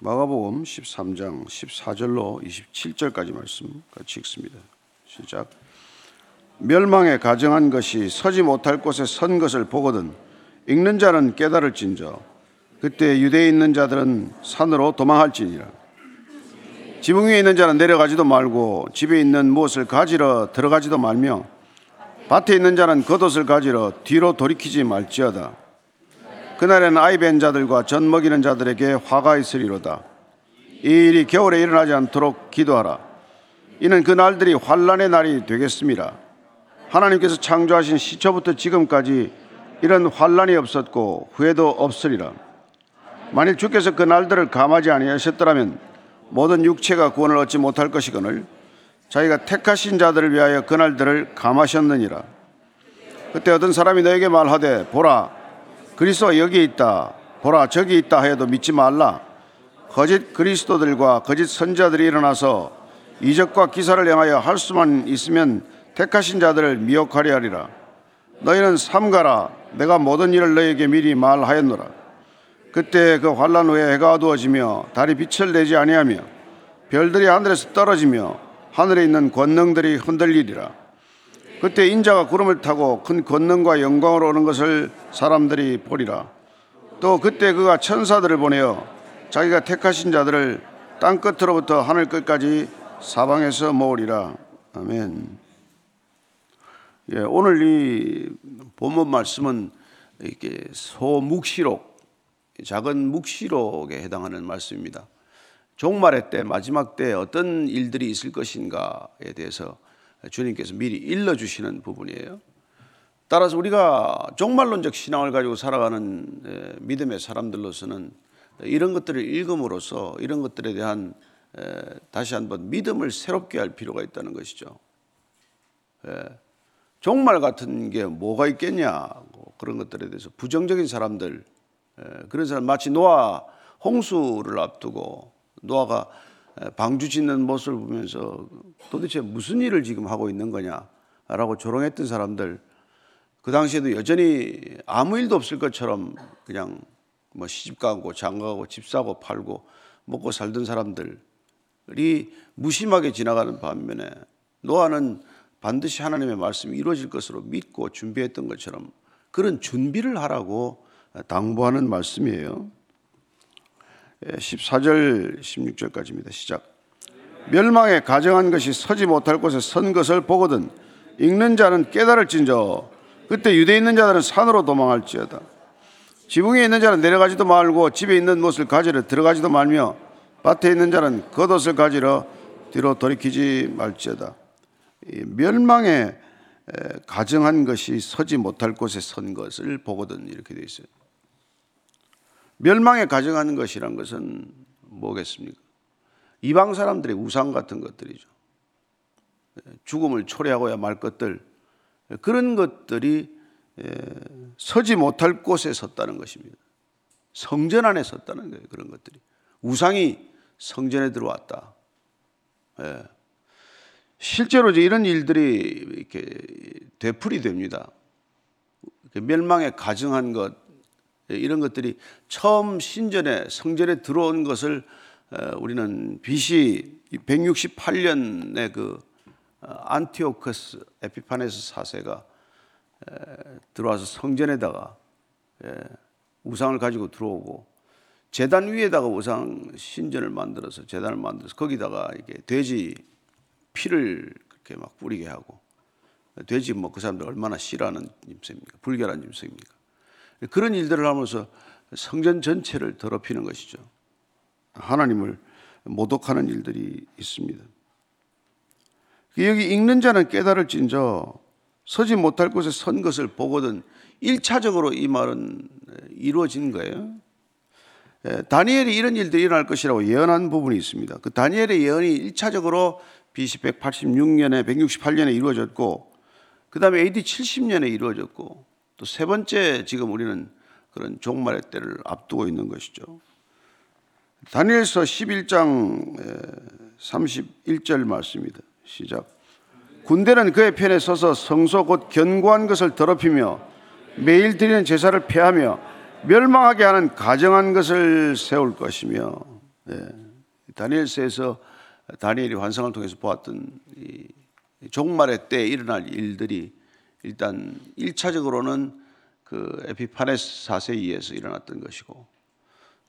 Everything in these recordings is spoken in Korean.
마가복음 13장 14절로 27절까지 말씀 같이 읽습니다. 시작. 멸망에 가정한 것이 서지 못할 곳에 선 것을 보거든 읽는 자는 깨달을진저 그때 유대에 있는 자들은 산으로 도망할지니라. 지붕 위에 있는 자는 내려가지도 말고 집에 있는 무엇을 가지러 들어가지도 말며 밭에 있는 자는 겉옷을 가지러 뒤로 돌이키지 말지어다. 그날에는 아이 벤 자들과 젖 먹이는 자들에게 화가 있으리로다. 이 일이 겨울에 일어나지 않도록 기도하라. 이는 그 날들이 환란의 날이 되겠습니다. 하나님께서 창조하신 시초부터 지금까지 이런 환란이 없었고 후회도 없으리라. 만일 주께서 그 날들을 감하지 아니하셨더라면 모든 육체가 구원을 얻지 못할 것이거늘 자기가 택하신 자들을 위하여 그 날들을 감하셨느니라. 그때 어떤 사람이 너에게 말하되 보라 그리스도가 여기 있다 보라 저기 있다 하여도 믿지 말라. 거짓 그리스도들과 거짓 선자들이 일어나서 이적과 기사를 향하여 할 수만 있으면 택하신 자들을 미혹하려 하리라. 너희는 삼가라. 내가 모든 일을 너희에게 미리 말하였노라. 그때 그 환란 후에 해가 어두워지며 달이 빛을 내지 아니하며 별들이 하늘에서 떨어지며 하늘에 있는 권능들이 흔들리리라. 그때 인자가 구름을 타고 큰 권능과 영광으로 오는 것을 사람들이 보리라. 또 그때 그가 천사들을 보내어 자기가 택하신 자들을 땅 끝으로부터 하늘 끝까지 사방에서 모으리라. 아멘. 예, 오늘 이 본문 말씀은 이렇게 소묵시록, 작은 묵시록에 해당하는 말씀입니다. 종말의 때, 마지막 때 어떤 일들이 있을 것인가에 대해서 주님께서 미리 일러주시는 부분이에요. 따라서 우리가 종말론적 신앙을 가지고 살아가는 예, 믿음의 사람들로서는 이런 것들을 읽음으로써 이런 것들에 대한 예, 다시 한번 믿음을 새롭게 할 필요가 있다는 것이죠. 예, 종말 같은 게 뭐가 있겠냐 그런 것들에 대해서 부정적인 사람들 그런 사람 마치 노아 홍수를 앞두고 노아가 방주 짓는 모습을 보면서 도대체 무슨 일을 지금 하고 있는 거냐라고 조롱했던 사람들 그 당시에도 여전히 아무 일도 없을 것처럼 그냥 뭐 시집 가고 장가가고 집 사고 팔고 먹고 살던 사람들이 무심하게 지나가는 반면에 노아는 반드시 하나님의 말씀이 이루어질 것으로 믿고 준비했던 것처럼 그런 준비를 하라고 당부하는 말씀이에요. 14절 16절까지입니다. 시작. 멸망에 가정한 것이 서지 못할 곳에 선 것을 보거든 읽는 자는 깨달을진저 그때 유대에 있는 자들은 산으로 도망할지어다. 지붕에 있는 자는 내려가지도 말고 집에 있는 무엇을 가지러 들어가지도 말며 밭에 있는 자는 겉옷을 가지러 뒤로 돌이키지 말지어다. 멸망에 가정한 것이 서지 못할 곳에 선 것을 보거든 이렇게 되어 있어요. 멸망에 가정하는 것이란 것은 뭐겠습니까? 이방 사람들의 우상 같은 것들이죠. 죽음을 초래하고야 말 것들 그런 것들이 서지 못할 곳에 섰다는 것입니다. 성전 안에 섰다는 거예요. 그런 것들이 우상이 성전에 들어왔다. 실제로 이런 일들이 이렇게 되풀이 됩니다. 멸망에 가정한 것 이런 것들이 처음 신전에 성전에 들어온 것을 우리는 BC 168년에 그 어, 안티오커스 에피파네스 사세가 들어와서 성전에다가 우상을 가지고 들어오고 재단 위에다가 우상 신전을 만들어서 재단을 만들어서 거기다가 이게 돼지 피를 그렇게 막 뿌리게 하고 돼지 뭐 그 사람들 얼마나 싫어하는 짐승입니까? 불결한 짐승입니까? 그런 일들을 하면서 성전 전체를 더럽히는 것이죠. 하나님을 모독하는 일들이 있습니다. 여기 읽는 자는 깨달을 진저 서지 못할 곳에 선 것을 보거든 1차적으로 이 말은 이루어진 거예요. 다니엘이 이런 일들이 일어날 것이라고 예언한 부분이 있습니다. 그 다니엘의 예언이 1차적으로 BC 186년에 168년에 이루어졌고 그 다음에 AD 70년에 이루어졌고 또 세 번째 지금 우리는 그런 종말의 때를 앞두고 있는 것이죠. 다니엘서 11장 31절 말씀입니다. 시작. 군대는 그의 편에 서서 성소 곧 견고한 것을 더럽히며 매일 드리는 제사를 폐하며 멸망하게 하는 가정한 것을 세울 것이며 예, 다니엘서에서 다니엘이 환상을 통해서 보았던 이 종말의 때 일어날 일들이 일단 1차적으로는 그 에피파네스 4세에 의해서 일어났던 것이고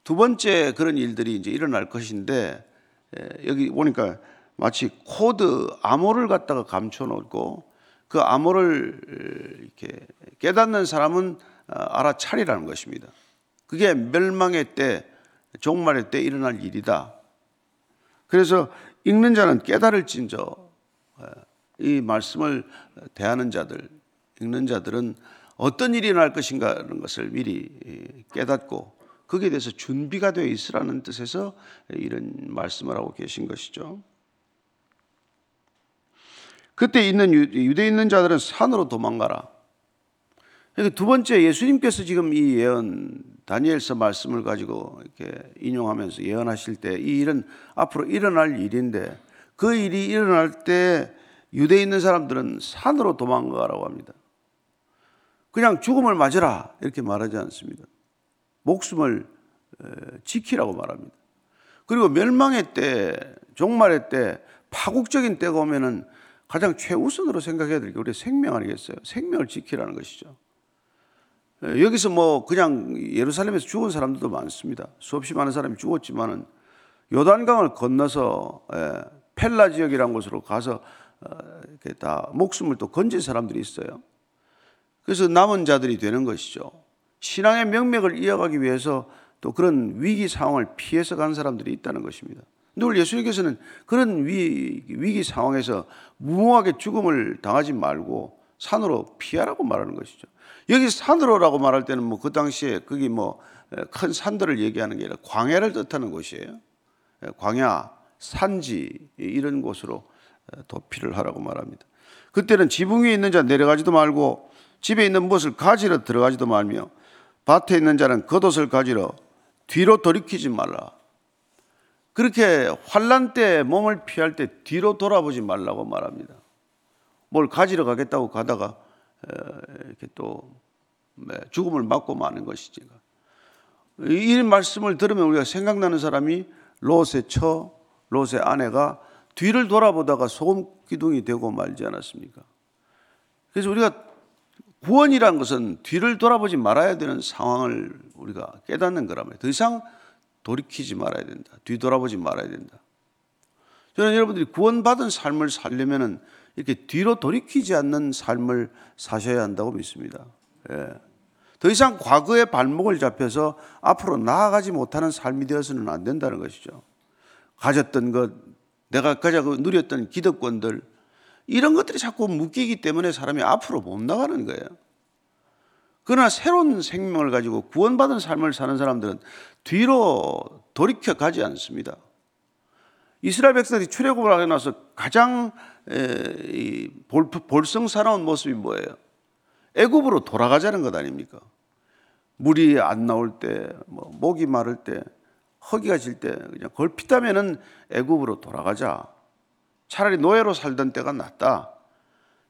두 번째 그런 일들이 이제 일어날 것인데 여기 보니까 마치 코드 암호를 갖다가 감춰 놓고 그 암호를 이렇게 깨닫는 사람은 어, 알아차리라는 것입니다. 그게 멸망의 때, 종말의 때 일어날 일이다. 그래서 읽는 자는 깨달을진저 이 말씀을 대하는 자들, 읽는 자들은 어떤 일이 일어날 것인가 하는 것을 미리 깨닫고 거기에 대해서 준비가 되어 있으라는 뜻에서 이런 말씀을 하고 계신 것이죠. 그때 있는 유대에 있는 자들은 산으로 도망가라. 그러니까 두 번째 예수님께서 지금 이 예언 다니엘서 말씀을 가지고 이렇게 인용하면서 예언하실 때 이 일은 앞으로 일어날 일인데 그 일이 일어날 때 유대에 있는 사람들은 산으로 도망가라고 합니다. 그냥 죽음을 맞으라 이렇게 말하지 않습니다. 목숨을 지키라고 말합니다. 그리고 멸망의 때, 종말의 때, 파국적인 때가 오면은 가장 최우선으로 생각해야 될 게 우리 생명 아니겠어요? 생명을 지키라는 것이죠. 여기서 뭐 그냥 예루살렘에서 죽은 사람들도 많습니다. 수없이 많은 사람이 죽었지만은 요단강을 건너서 펠라 지역이라는 곳으로 가서 어, 이렇게 다 목숨을 또 건진 사람들이 있어요. 그래서 남은 자들이 되는 것이죠. 신앙의 명맥을 이어가기 위해서 또 그런 위기 상황을 피해서 간 사람들이 있다는 것입니다. 늘 예수님께서는 그런 위, 위기 상황에서 무모하게 죽음을 당하지 말고 산으로 피하라고 말하는 것이죠. 여기 산으로라고 말할 때는 뭐 그 당시에 거기 뭐큰 산들을 얘기하는 게 아니라 광야를 뜻하는 곳이에요. 광야, 산지 이런 곳으로 도피를 하라고 말합니다. 그때는 지붕 위에 있는 자 내려가지도 말고 집에 있는 무엇을 가지러 들어가지도 말며 밭에 있는 자는 겉옷을 가지러 뒤로 돌이키지 말라. 그렇게 환란 때 몸을 피할 때 뒤로 돌아보지 말라고 말합니다. 뭘 가지러 가겠다고 가다가 이렇게 또 죽음을 맞고 마는 것이지. 이 말씀을 들으면 우리가 생각나는 사람이 롯의 처, 롯의 아내가 뒤를 돌아보다가 소금 기둥이 되고 말지 않았습니까? 그래서 우리가 구원이란 것은 뒤를 돌아보지 말아야 되는 상황을 우리가 깨닫는 거라면 더 이상 돌이키지 말아야 된다. 뒤돌아보지 말아야 된다. 저는 여러분들이 구원받은 삶을 살려면은 이렇게 뒤로 돌이키지 않는 삶을 사셔야 한다고 믿습니다. 예. 더 이상 과거의 발목을 잡혀서 앞으로 나아가지 못하는 삶이 되어서는 안 된다는 것이죠. 가졌던 것, 내가 가지고 누렸던 기득권들, 이런 것들이 자꾸 묶이기 때문에 사람이 앞으로 못 나가는 거예요. 그러나 새로운 생명을 가지고 구원받은 삶을 사는 사람들은 뒤로 돌이켜 가지 않습니다. 이스라엘 백성들이 출애굽을 하고 나서 가장 볼성사나운 모습이 뭐예요? 애굽으로 돌아가자는 것 아닙니까? 물이 안 나올 때, 뭐 목이 마를 때, 허기가 질 때 그냥 걸핏하면은 애굽으로 돌아가자. 차라리 노예로 살던 때가 낫다.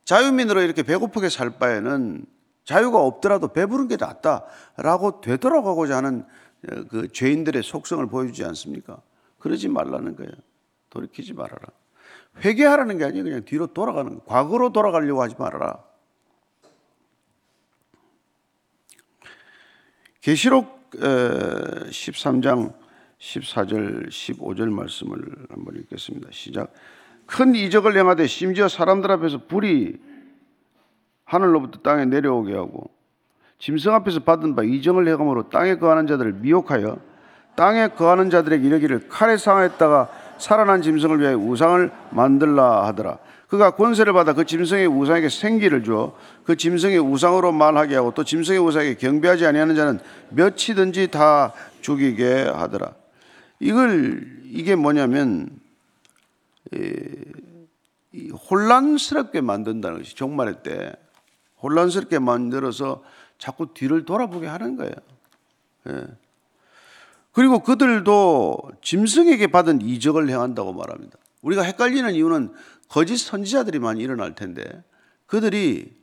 자유민으로 이렇게 배고프게 살 바에는 자유가 없더라도 배부른 게 낫다라고 되돌아가고자 하는 어, 그 죄인들의 속성을 보여주지 않습니까? 그러지 말라는 거예요. 돌이키지 말아라. 회개하라는 게 아니에요. 그냥 뒤로 돌아가는 거. 과거로 돌아가려고 하지 말아라. 계시록 13장 14절 15절 말씀을 한번 읽겠습니다. 시작. 큰 이적을 행하되 심지어 사람들 앞에서 불이 하늘로부터 땅에 내려오게 하고 짐승 앞에서 받은 바 이정을 행함으로 땅에 거하는 자들을 미혹하여 땅에 거하는 자들에게 이르기를 칼에 상하였다가 살아난 짐승을 위하여 우상을 만들라 하더라. 그가 권세를 받아 그 짐승의 우상에게 생기를 주어 그 짐승의 우상으로 말하게 하고 또 짐승의 우상에게 경배하지 아니하는 자는 몇이든지 다 죽이게 하더라. 이걸 이게 뭐냐면 이 혼란스럽게 만든다는 것이 종말의 때 혼란스럽게 만들어서 자꾸 뒤를 돌아보게 하는 거예요. 예. 그리고 그들도 짐승에게 받은 이적을 행한다고 말합니다. 우리가 헷갈리는 이유는 거짓 선지자들이 많이 일어날 텐데 그들이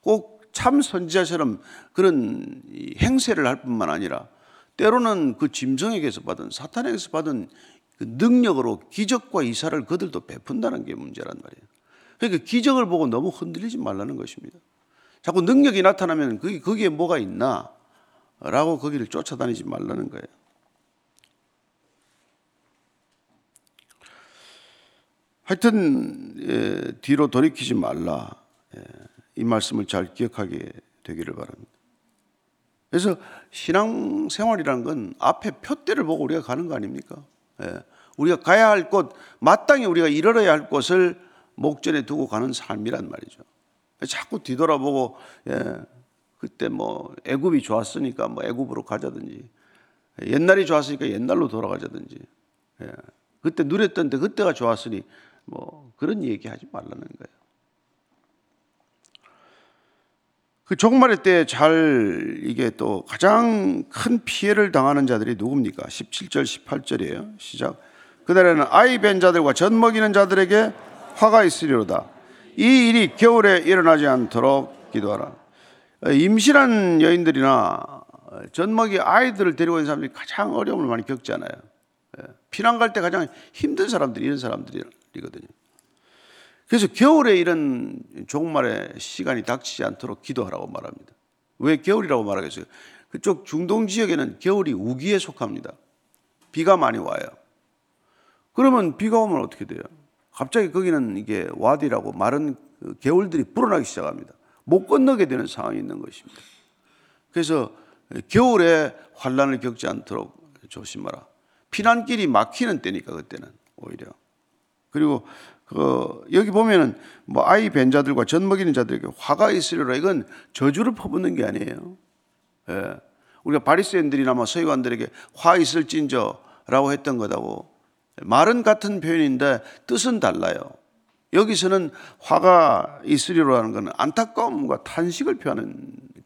꼭 참 선지자처럼 그런 행세를 할 뿐만 아니라 때로는 그 짐승에게서 받은 사탄에게서 받은 그 능력으로 기적과 이사를 그들도 베푼다는 게 문제란 말이에요. 그러니까 기적을 보고 너무 흔들리지 말라는 것입니다. 자꾸 능력이 나타나면 거기, 거기에 뭐가 있나? 라고 거기를 쫓아다니지 말라는 거예요. 하여튼 예, 뒤로 돌이키지 말라. 예, 이 말씀을 잘 기억하게 되기를 바랍니다. 그래서 신앙 생활이란 건 앞에 표대를 보고 우리가 가는 거 아닙니까? 예, 우리가 가야 할 곳, 마땅히 우리가 이르러야 할 곳을 목전에 두고 가는 삶이란 말이죠. 자꾸 뒤돌아보고 예, 그때 뭐 애굽이 좋았으니까 뭐 애굽으로 가자든지 옛날이 좋았으니까 옛날로 돌아가자든지 예, 그때 누렸던 데 그때가 좋았으니 뭐 그런 얘기 하지 말라는 거예요. 그 종말의 때 잘 이게 또 가장 큰 피해를 당하는 자들이 누굽니까? 17절 18절이에요. 시작. 그날에는 아이 벤 자들과 젖 먹이는 자들에게 화가 있으리로다. 이 일이 겨울에 일어나지 않도록 기도하라. 임신한 여인들이나 젖 먹이 아이들을 데리고 있는 사람들이 가장 어려움을 많이 겪잖아요. 예, 피난 갈 때 가장 힘든 사람들이 이런 사람들이거든요. 그래서 겨울에 이런 종말의 시간이 닥치지 않도록 기도하라고 말합니다. 왜 겨울이라고 말하겠어요? 그쪽 중동 지역에는 겨울이 우기에 속합니다. 비가 많이 와요. 그러면 비가 오면 어떻게 돼요? 갑자기 거기는 이게 와디라고 마른 그 개울들이 불어나기 시작합니다. 못 건너게 되는 상황이 있는 것입니다. 그래서 겨울에 환란을 겪지 않도록 조심하라. 피난길이 막히는 때니까 그때는 오히려. 그리고 그 여기 보면은 뭐 아이 벤 자들과 젖 먹이는 자들에게 화가 있으리라 이건 저주를 퍼붓는 게 아니에요. 예. 우리가 바리새인들이나 뭐 서기관들에게 화 있을진저라고 했던 거다고 말은 같은 표현인데 뜻은 달라요. 여기서는 화가 있으리라는 것은 안타까움과 탄식을 표하는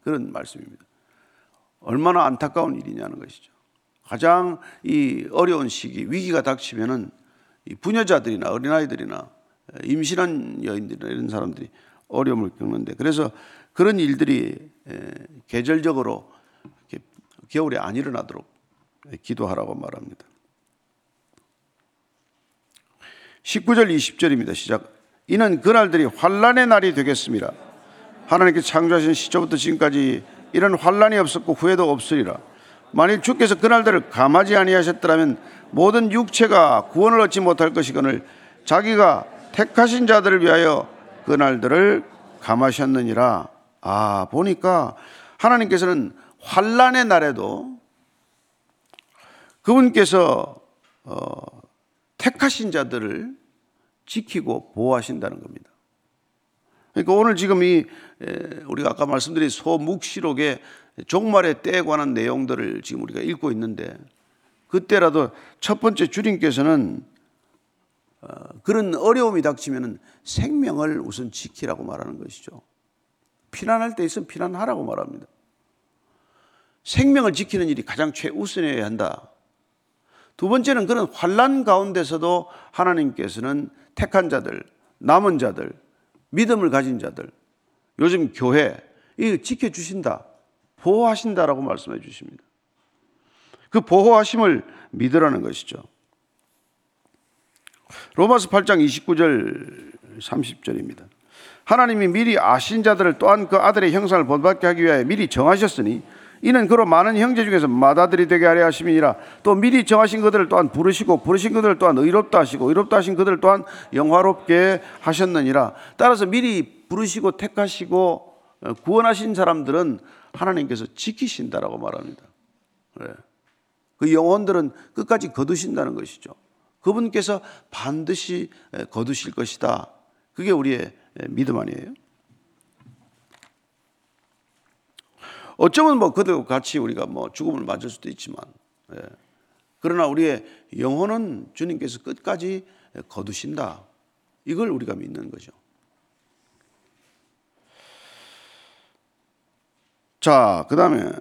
그런 말씀입니다. 얼마나 안타까운 일이냐는 것이죠. 가장 이 어려운 시기, 위기가 닥치면은 이 부녀자들이나 어린아이들이나 임신한 여인들이나 이런 사람들이 어려움을 겪는데 그래서 그런 일들이 계절적으로 겨울에 안 일어나도록 기도하라고 말합니다. 19절 20절입니다. 시작. 이는 그날들이 환란의 날이 되겠습니다. 하나님께 창조하신 시초부터 지금까지 이런 환란이 없었고 후회도 없으리라. 만일 주께서 그날들을 감하지 아니하셨더라면 모든 육체가 구원을 얻지 못할 것이거늘 자기가 택하신 자들을 위하여 그날들을 감하셨느니라. 아 보니까 하나님께서는 환란의 날에도 그분께서 어, 택하신 자들을 지키고 보호하신다는 겁니다. 그러니까 오늘 지금 이 우리가 아까 말씀드린 소묵시록의 종말의 때에 관한 내용들을 지금 우리가 읽고 있는데 그때라도 첫 번째 주님께서는 어, 그런 어려움이 닥치면 생명을 우선 지키라고 말하는 것이죠. 피난할 때 있으면 피난하라고 말합니다. 생명을 지키는 일이 가장 최우선이어야 한다. 두 번째는 그런 환란 가운데서도 하나님께서는 택한 자들, 남은 자들, 믿음을 가진 자들, 요즘 교회, 이 지켜 주신다, 보호하신다라고 말씀해 주십니다. 그 보호하심을 믿으라는 것이죠. 로마서 8장 29절 30절입니다. 하나님이 미리 아신 자들을 또한 그 아들의 형상을 본받게 하기 위하여 미리 정하셨으니 이는 그로 많은 형제 중에서 마다들이 되게 하려 하심이니라 또 미리 정하신 그들을 또한 부르시고 부르신 그들을 또한 의롭다 하시고 의롭다 하신 그들을 또한 영화롭게 하셨느니라 따라서 미리 부르시고 택하시고 어, 구원하신 사람들은 하나님께서 지키신다라고 말합니다. 네. 그 영혼들은 끝까지 거두신다는 것이죠. 그분께서 반드시 거두실 것이다. 그게 우리의 믿음 아니에요? 어쩌면 뭐 그들과 같이 우리가 뭐 죽음을 맞을 수도 있지만, 예. 그러나 우리의 영혼은 주님께서 끝까지 거두신다. 이걸 우리가 믿는 거죠. 자, 그 다음에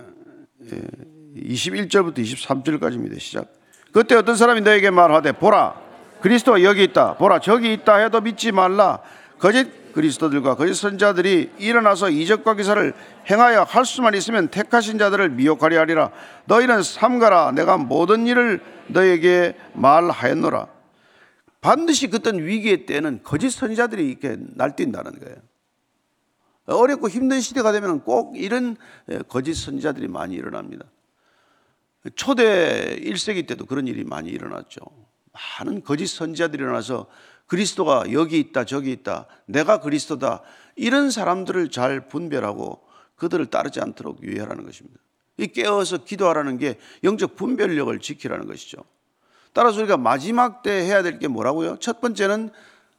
21절부터 23절까지입니다. 시작. 그때 어떤 사람이 너에게 말하되 보라 그리스도가 여기 있다. 보라 저기 있다 해도 믿지 말라. 거짓 그리스도들과 거짓 선자들이 일어나서 이적과 기사를 행하여 할 수만 있으면 택하신 자들을 미혹하려 하리라 너희는 삼가라 내가 모든 일을 너에게 말하였노라 반드시 그떤 위기의 때는 거짓 선자들이 이렇게 날뛴다는 거예요 어렵고 힘든 시대가 되면 꼭 이런 거짓 선자들이 많이 일어납니다 초대 1세기 때도 그런 일이 많이 일어났죠 많은 거짓 선자들이 일어나서 그리스도가 여기 있다, 저기 있다, 내가 그리스도다, 이런 사람들을 잘 분별하고 그들을 따르지 않도록 유의하라는 것입니다. 이 깨어서 기도하라는 게 영적 분별력을 지키라는 것이죠. 따라서 우리가 마지막 때 해야 될 게 뭐라고요? 첫 번째는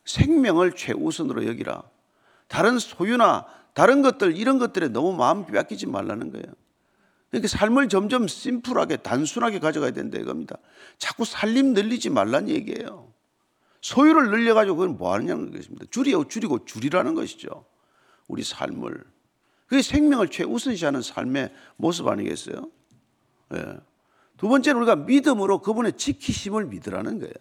생명을 최우선으로 여기라. 다른 소유나 다른 것들, 이런 것들에 너무 마음 빼앗기지 말라는 거예요. 그러니까 삶을 점점 심플하게, 단순하게 가져가야 된다 이겁니다. 자꾸 살림 늘리지 말란 얘기예요. 소유를 늘려가지고 그건 뭐 하느냐는 것입니다. 줄이고 줄이고 줄이라는 것이죠. 우리 삶을. 그게 생명을 최우선시하는 삶의 모습 아니겠어요? 예. 두 번째는 우리가 믿음으로 그분의 지키심을 믿으라는 거예요.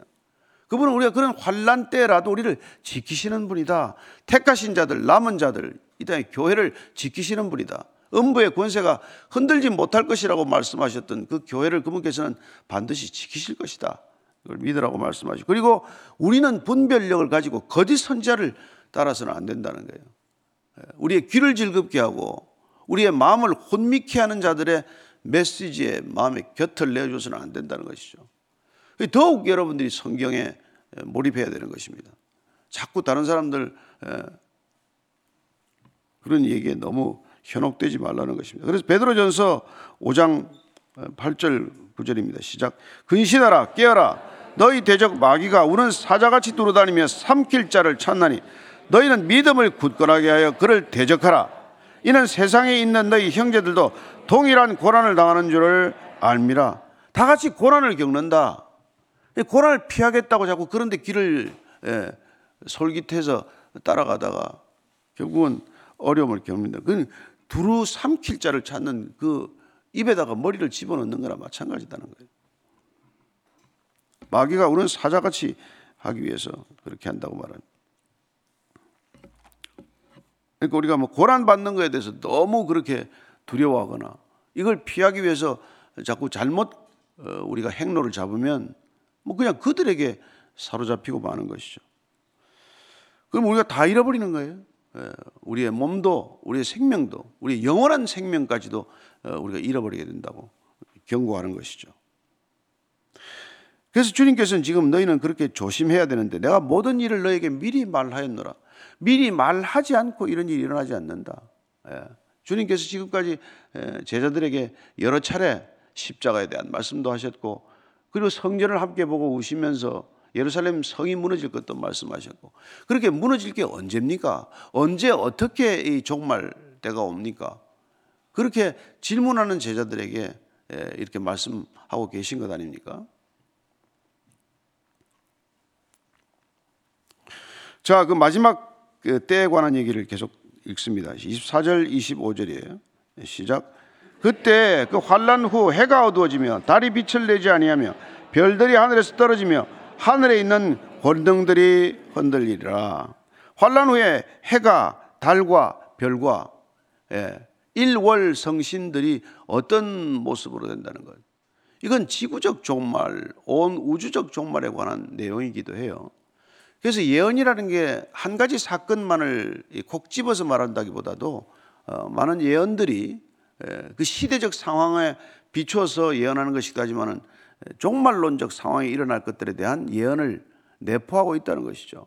그분은 우리가 그런 환란 때라도 우리를 지키시는 분이다. 택하신 자들, 남은 자들, 이 땅에 교회를 지키시는 분이다. 음부의 권세가 흔들지 못할 것이라고 말씀하셨던 그 교회를 그분께서는 반드시 지키실 것이다. 그걸 믿으라고 말씀하시고 그리고 우리는 분별력을 가지고 거짓 선자를 따라서는 안 된다는 거예요. 예, 우리의 귀를 즐겁게 하고 우리의 마음을 혼미케 하는 자들의 메시지에 마음의 곁을 내줘서는 안 된다는 것이죠. 더욱 여러분들이 성경에 몰입해야 되는 것입니다. 자꾸 다른 사람들 예, 그런 얘기에 너무 현혹되지 말라는 것입니다. 그래서 베드로전서 5장 8절 9절입니다. 시작. 근신하라 깨어라 너희 대적 마귀가 우는 사자같이 두루다니며 삼킬 자를 찾나니 너희는 믿음을 굳건하게 하여 그를 대적하라. 이는 세상에 있는 너희 형제들도 동일한 고난을 당하는 줄을 알미라. 다 같이 고난을 겪는다. 고난을 피하겠다고 자꾸 그런데 길을 예, 솔깃해서 따라가다가 결국은 어려움을 겪는다. 그건 두루 삼킬 자를 찾는 그 입에다가 머리를 집어넣는 거나 마찬가지다는 거예요. 마귀가 우리는 사자같이 하기 위해서 그렇게 한다고 말합니다. 그러니까 우리가 뭐 고난 받는 것에 대해서 너무 그렇게 두려워하거나 이걸 피하기 위해서 자꾸 잘못 어, 우리가 행로를 잡으면 뭐 그냥 그들에게 사로잡히고 마는 것이죠. 그럼 우리가 다 잃어버리는 거예요. 예, 우리의 몸도, 우리의 생명도, 우리의 영원한 생명까지도 어, 우리가 잃어버리게 된다고 경고하는 것이죠. 그래서 주님께서는 지금 너희는 그렇게 조심해야 되는데 내가 모든 일을 너에게 미리 말하였노라. 미리 말하지 않고 이런 일이 일어나지 않는다. 예. 주님께서 지금까지 예, 제자들에게 여러 차례 십자가에 대한 말씀도 하셨고 그리고 성전을 함께 보고 우시면서 예루살렘 성이 무너질 것도 말씀하셨고 그렇게 무너질 게 언제입니까? 언제 어떻게 이 종말 때가 옵니까? 그렇게 질문하는 제자들에게 예, 이렇게 말씀하고 계신 것 아닙니까? 자, 그 마지막 그 때에 관한 얘기를 계속 읽습니다. 24절, 25절이에요. 시작. 그때 그 환란 후 해가 어두워지며 달이 빛을 내지 아니하며 별들이 하늘에서 떨어지며 하늘에 있는 권능들이 흔들리리라. 환란 후에 해가 달과 별과 예, 일월 성신들이 어떤 모습으로 된다는 것. 이건 지구적 종말, 온 우주적 종말에 관한 내용이기도 해요. 그래서 예언이라는 게 한 가지 사건만을 콕 집어서 말한다기보다도 어, 많은 예언들이 그 시대적 상황에 비춰서 예언하는 것이기도 하지만은 종말론적 상황이 일어날 것들에 대한 예언을 내포하고 있다는 것이죠.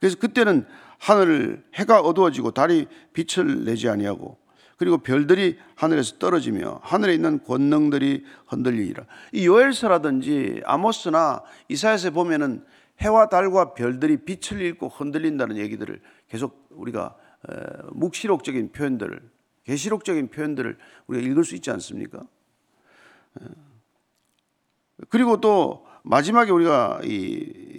그래서 그때는 하늘 해가 어두워지고 달이 빛을 내지 아니하고 그리고 별들이 하늘에서 떨어지며 하늘에 있는 권능들이 흔들리리라. 이 요엘서라든지 아모스나 이사야서에 보면은 해와 달과 별들이 빛을 잃고 흔들린다는 얘기들을 계속 우리가 묵시록적인 표현들을 계시록적인 표현들을 우리가 읽을 수 있지 않습니까? 그리고 또 마지막에 우리가 이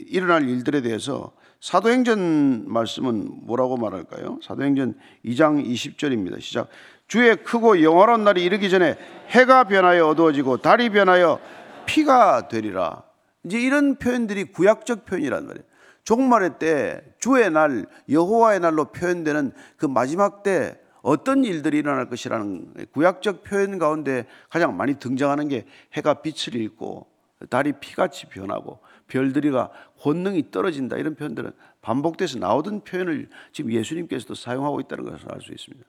일어날 일들에 대해서 사도행전 말씀은 뭐라고 말할까요? 사도행전 2장 20절입니다. 시작. 주의 크고 영원한 날이 이르기 전에 해가 변하여 어두워지고 달이 변하여 피가 되리라. 이제 이런 표현들이 구약적 표현이란 말이에요. 종말의 때 주의 날 여호와의 날로 표현되는 그 마지막 때 어떤 일들이 일어날 것이라는 구약적 표현 가운데 가장 많이 등장하는 게 해가 빛을 잃고 달이 피같이 변하고 별들이가 권능이 떨어진다 이런 표현들은 반복돼서 나오던 표현을 지금 예수님께서도 사용하고 있다는 것을 알 수 있습니다.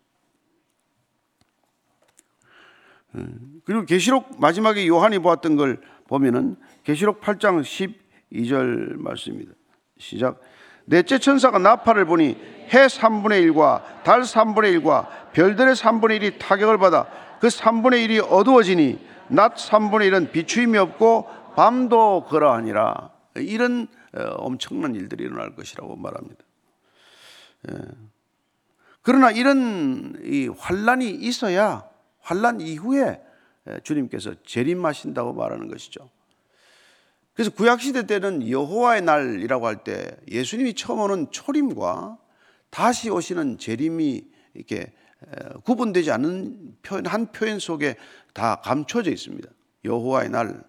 음, 그리고 계시록 마지막에 요한이 보았던 걸 보면은 계시록 8장 12절 말씀입니다. 시작. 넷째 천사가 나팔을 보니 해 3분의 1과 달 3분의 1과 별들의 3분의 1이 타격을 받아 그 3분의 1이 어두워지니 낮 3분의 1은 비추임이 없고 밤도 그러하니라. 이런 어, 엄청난 일들이 일어날 것이라고 말합니다. 예. 그러나 이런 이 환란이 있어야 환란 이후에 주님께서 재림하신다고 말하는 것이죠. 그래서 구약 시대 때는 여호와의 날이라고 할 때 예수님이 처음 오는 초림과 다시 오시는 재림이 이렇게 구분되지 않는 표현 한 표현 속에 다 감춰져 있습니다. 여호와의 날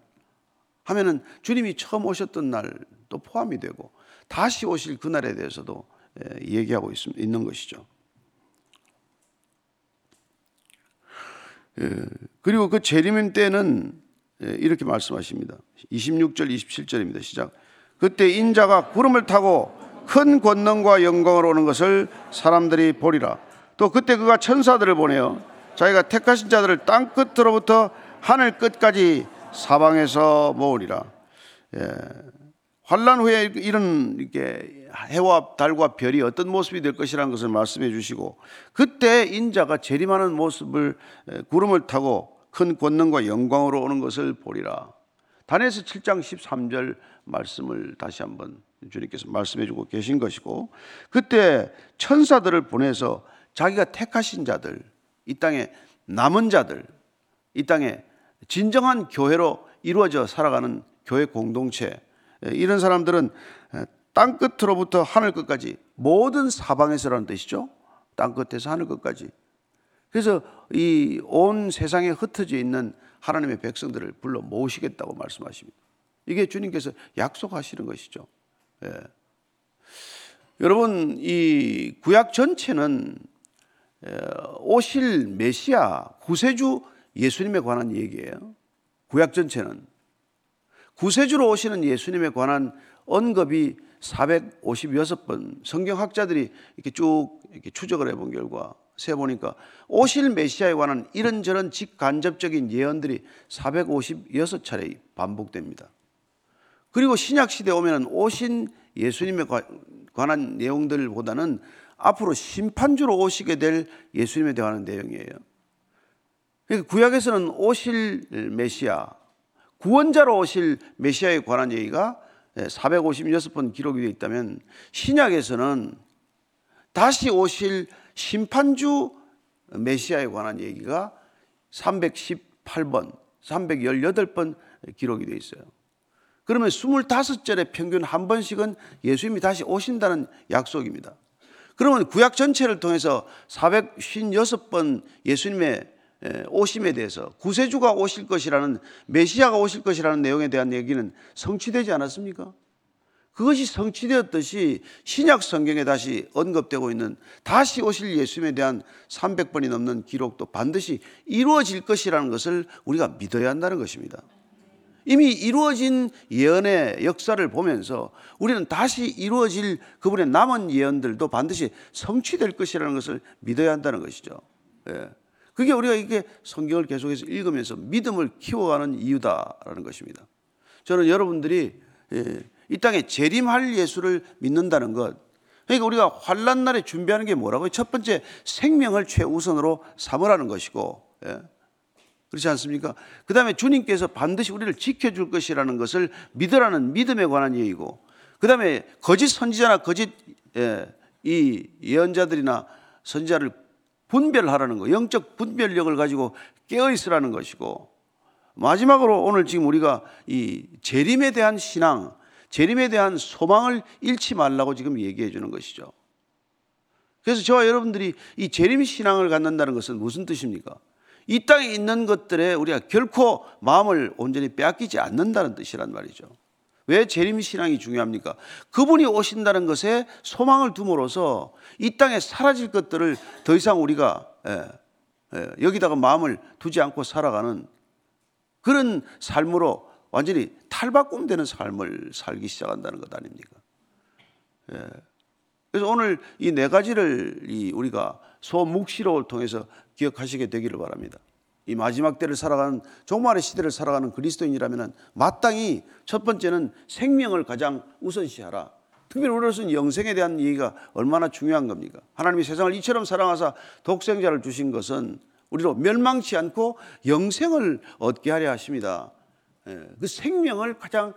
하면은 주님이 처음 오셨던 날도 포함이 되고 다시 오실 그날에 대해서도 얘기하고 있는 것이죠. 예, 그리고 그 재림 때는 예, 이렇게 말씀하십니다. 26절, 27절입니다. 시작. 그때 인자가 구름을 타고 큰 권능과 영광을 오는 것을 사람들이 보리라. 또 그때 그가 천사들을 보내어 자기가 택하신 자들을 땅 끝으로부터 하늘 끝까지 사방에서 모으리라. 예. 환란 후에 이런 이렇게 해와 달과 별이 어떤 모습이 될 것이라는 것을 말씀해 주시고 그때 인자가 재림하는 모습을 구름을 타고 큰 권능과 영광으로 오는 것을 보리라. 다니엘서 7장 13절 말씀을 다시 한번 주님께서 말씀해 주고 계신 것이고 그때 천사들을 보내서 자기가 택하신 자들 이 땅에 남은 자들 이 땅에 진정한 교회로 이루어져 살아가는 교회 공동체 예, 이런 사람들은 예, 땅 끝으로부터 하늘 끝까지 모든 사방에서라는 뜻이죠. 땅 끝에서 하늘 끝까지. 그래서 이 온 세상에 흩어져 있는 하나님의 백성들을 불러 모으시겠다고 말씀하십니다. 이게 주님께서 약속하시는 것이죠. 예. 여러분 이 구약 전체는 예, 오실 메시아 구세주 예수님에 관한 얘기예요. 구약 전체는 구세주로 오시는 예수님에 관한 언급이 456번 성경학자들이 이렇게 쭉 이렇게 추적을 해본 결과 세 보니까 오실 메시아에 관한 이런저런 직간접적인 예언들이 456차례 반복됩니다. 그리고 신약 시대 오면은 오신 예수님에 관한 내용들보다는 앞으로 심판주로 오시게 될 예수님에 대한 내용이에요. 그러니까 구약에서는 오실 메시아 구원자로 오실 메시아에 관한 얘기가 456번 기록이 되어 있다면 신약에서는 다시 오실 심판주 메시아에 관한 얘기가 318번, 318번 기록이 되어 있어요. 그러면 25절에 평균 한 번씩은 예수님이 다시 오신다는 약속입니다. 그러면 구약 전체를 통해서 456번 예수님의 오심에 대해서 구세주가 오실 것이라는 메시아가 오실 것이라는 내용에 대한 얘기는 성취되지 않았습니까? 그것이 성취되었듯이 신약 성경에 다시 언급되고 있는 다시 오실 예수님에 대한 300번이 넘는 기록도 반드시 이루어질 것이라는 것을 우리가 믿어야 한다는 것입니다. 이미 이루어진 예언의 역사를 보면서 우리는 다시 이루어질 그분의 남은 예언들도 반드시 성취될 것이라는 것을 믿어야 한다는 것이죠. 예. 그게 우리가 이게 성경을 계속해서 읽으면서 믿음을 키워가는 이유다라는 것입니다. 저는 여러분들이 예, 이 땅에 재림할 예수를 믿는다는 것. 그러니까 우리가 환란 날에 준비하는 게 뭐라고요? 첫 번째 생명을 최우선으로 삼으라는 것이고, 예. 그렇지 않습니까? 그 다음에 주님께서 반드시 우리를 지켜줄 것이라는 것을 믿으라는 믿음에 관한 얘기고, 그 다음에 거짓 선지자나 거짓 예, 이 예언자들이나 선지자를 분별하라는 거, 영적 분별력을 가지고 깨어 있으라는 것이고 마지막으로 오늘 지금 우리가 이 재림에 대한 신앙, 재림에 대한 소망을 잃지 말라고 지금 얘기해 주는 것이죠. 그래서 저와 여러분들이 이 재림 신앙을 갖는다는 것은 무슨 뜻입니까? 이 땅에 있는 것들에 우리가 결코 마음을 온전히 빼앗기지 않는다는 뜻이란 말이죠. 왜 재림 신앙이 중요합니까? 그분이 오신다는 것에 소망을 둠으로써 이 땅에 사라질 것들을 더 이상 우리가 예, 예, 여기다가 마음을 두지 않고 살아가는 그런 삶으로 완전히 탈바꿈되는 삶을 살기 시작한다는 것 아닙니까? 예. 그래서 오늘 이 네 가지를 이 우리가 소묵시록을 통해서 기억하시게 되기를 바랍니다. 이 마지막 때를 살아가는 종말의 시대를 살아가는 그리스도인이라면 마땅히 첫 번째는 생명을 가장 우선시하라. 특별히 우리로서는 영생에 대한 얘기가 얼마나 중요한 겁니까? 하나님이 세상을 이처럼 사랑하사 독생자를 주신 것은 우리로 멸망치 않고 영생을 얻게 하려 하십니다. 예, 그 생명을 가장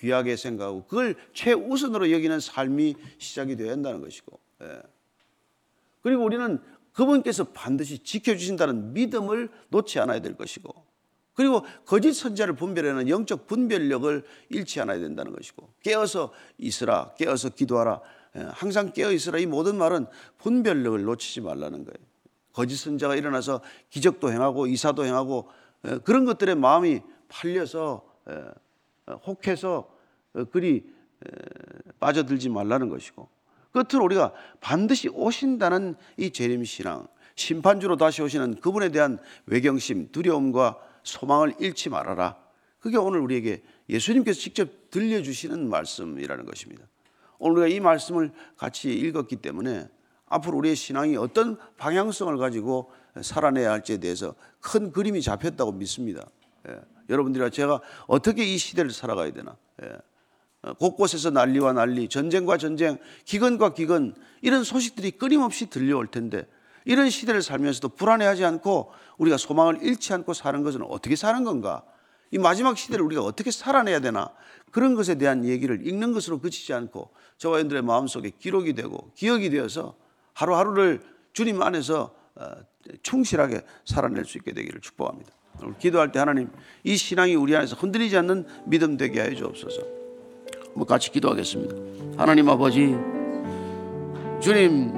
귀하게 생각하고 그걸 최우선으로 여기는 삶이 시작이 되어야 한다는 것이고 예. 그리고 우리는 그분께서 반드시 지켜주신다는 믿음을 놓지 않아야 될 것이고 그리고 거짓 선자를 분별하는 영적 분별력을 잃지 않아야 된다는 것이고 깨어서 있으라 깨어서 기도하라 예, 항상 깨어 있으라 이 모든 말은 분별력을 놓치지 말라는 거예요 거짓 선자가 일어나서 기적도 행하고 이사도 행하고 그런 것들의 마음이 팔려서 혹해서 어, 그리 빠져들지 말라는 것이고 끝으로 우리가 반드시 오신다는 이 재림 신앙 심판주로 다시 오시는 그분에 대한 외경심 두려움과 소망을 잃지 말아라. 그게 오늘 우리에게 예수님께서 직접 들려주시는 말씀이라는 것입니다. 오늘 우리가 이 말씀을 같이 읽었기 때문에 앞으로 우리의 신앙이 어떤 방향성을 가지고 살아내야 할지에 대해서 큰 그림이 잡혔다고 믿습니다. 예. 여러분들이와 제가 어떻게 이 시대를 살아가야 되나. 예. 어, 곳곳에서 난리와 난리, 전쟁과 전쟁, 기근과 기근 이런 소식들이 끊임없이 들려올 텐데 이런 시대를 살면서도 불안해하지 않고 우리가 소망을 잃지 않고 사는 것은 어떻게 사는 건가? 이 마지막 시대를 우리가 어떻게 살아내야 되나? 그런 것에 대한 얘기를 읽는 것으로 그치지 않고 저와 여러분들의 마음속에 기록이 되고 기억이 되어서 하루하루를 주님 안에서 어, 충실하게 살아낼 수 있게 되기를 축복합니다. 기도할 때 하나님 이 신앙이 우리 안에서 흔들리지 않는 믿음 되게 하여 주옵소서. 뭐 같이 기도하겠습니다. 하나님 아버지 주님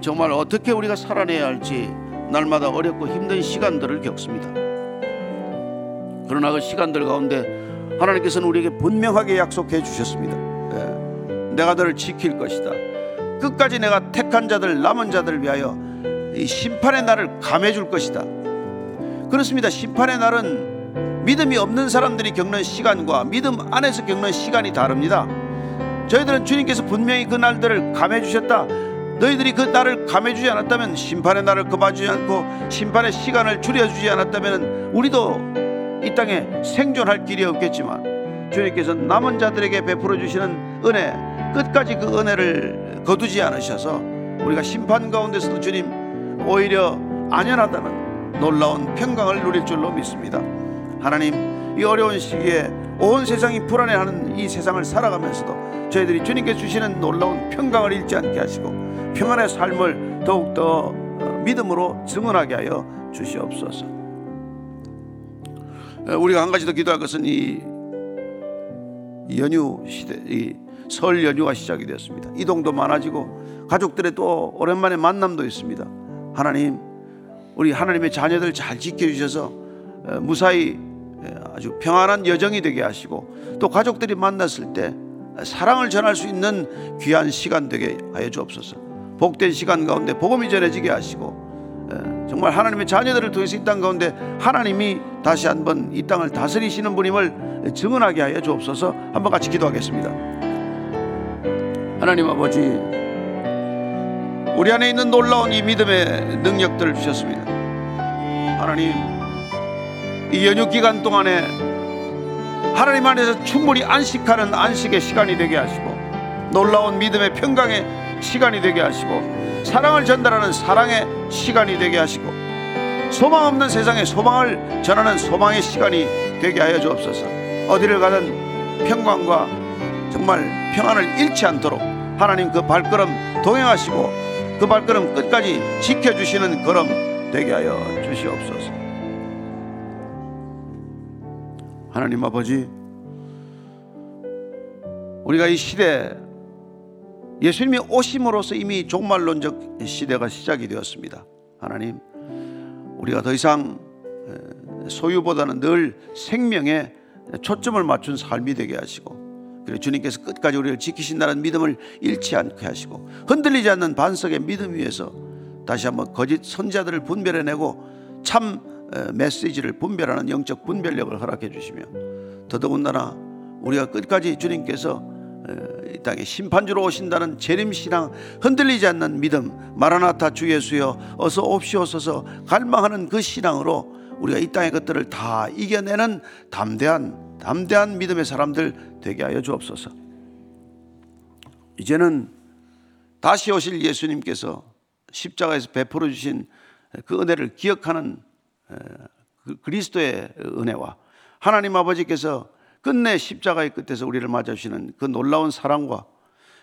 정말 어떻게 우리가 살아내야 할지 날마다 어렵고 힘든 시간들을 겪습니다. 그러나 그 시간들 가운데 하나님께서는 우리에게 분명하게 약속해 주셨습니다. 네. 내가 너를 지킬 것이다. 끝까지 내가 택한 자들 남은 자들 위하여 이 심판의 날을 감해 줄 것이다. 그렇습니다. 심판의 날은 믿음이 없는 사람들이 겪는 시간과 믿음 안에서 겪는 시간이 다릅니다. 저희들은 주님께서 분명히 그 날들을 감해 주셨다. 너희들이 그 날을 감해 주지 않았다면 심판의 날을 금하지 않고 심판의 시간을 줄여 주지 않았다면 우리도 이 땅에 생존할 길이 없겠지만 주님께서 남은 자들에게 베풀어 주시는 은혜 끝까지 그 은혜를 거두지 않으셔서 우리가 심판 가운데서도 주님 오히려 안연하다는 놀라운 평강을 누릴 줄로 믿습니다. 하나님, 이 어려운 시기에 온 세상이 불안해하는 이 세상을 살아가면서도 저희들이 주님께 주시는 놀라운 평강을 잃지 않게 하시고 평안의 삶을 더욱더 어, 믿음으로 증언하게 하여 주시옵소서. 어, 우리가 한 가지 더 기도할 것은 이 연휴 시대, 이 설 연휴가 시작이 되었습니다. 이동도 많아지고 가족들의 또 오랜만에 만남도 있습니다. 하나님, 우리 하나님의 자녀들 잘 지켜주셔서 어, 무사히 아주 평안한 여정이 되게 하시고 또 가족들이 만났을 때 사랑을 전할 수 있는 귀한 시간 되게 하여 주옵소서. 복된 시간 가운데 복음이 전해지게 하시고 정말 하나님의 자녀들을 통해서 이 땅 가운데 하나님이 다시 한번 이 땅을 다스리시는 분임을 증언하게 하여 주옵소서. 한번 같이 기도하겠습니다. 하나님 아버지 우리 안에 있는 놀라운 이 믿음의 능력들을 주셨습니다. 하나님, 이 연휴 기간 동안에 하나님 안에서 충분히 안식하는 안식의 시간이 되게 하시고 놀라운 믿음의 평강의 시간이 되게 하시고 사랑을 전달하는 사랑의 시간이 되게 하시고 소망 없는 세상에 소망을 전하는 소망의 시간이 되게 하여 주옵소서. 어디를 가든 평강과 정말 평안을 잃지 않도록 하나님 그 발걸음 동행하시고 그 발걸음 끝까지 지켜주시는 걸음 되게 하여 주시옵소서. 하나님 아버지, 우리가 이 시대 예수님이 오심으로써 이미 종말론적 시대가 시작이 되었습니다. 하나님, 우리가 더 이상 소유보다는 늘 생명에 초점을 맞춘 삶이 되게 하시고 그리고 주님께서 끝까지 우리를 지키신다는 믿음을 잃지 않게 하시고 흔들리지 않는 반석의 믿음 위에서 다시 한번 거짓 선자들을 분별해내고 참 어, 메시지를 분별하는 영적 분별력을 허락해 주시며 더더군다나 우리가 끝까지 주님께서 어, 이 땅에 심판주로 오신다는 재림 신앙 흔들리지 않는 믿음 마라나타 주 예수여 어서 옵시오소서 갈망하는 그 신앙으로 우리가 이 땅의 것들을 다 이겨내는 담대한 담대한 믿음의 사람들 되게 하여 주옵소서. 이제는 다시 오실 예수님께서 십자가에서 베풀어 주신 그 은혜를 기억하는 에, 그 그리스도의 은혜와 하나님 아버지께서 끝내 십자가의 끝에서 우리를 맞아주시는 그 놀라운 사랑과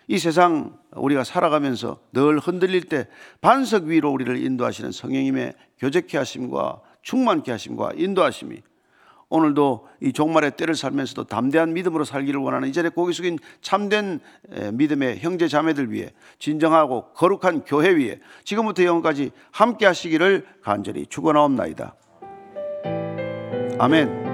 이 세상 우리가 살아가면서 늘 흔들릴 때 반석 위로 우리를 인도하시는 성령님의 교제케 하심과 충만케 하심과 인도하심이 오늘도 이 종말의 때를 살면서도 담대한 믿음으로 살기를 원하는 이전에 고개 숙인 참된 에, 믿음의 형제 자매들 위해 진정하고 거룩한 교회 위에 지금부터 영원까지 함께 하시기를 간절히 축원하옵나이다. 아멘.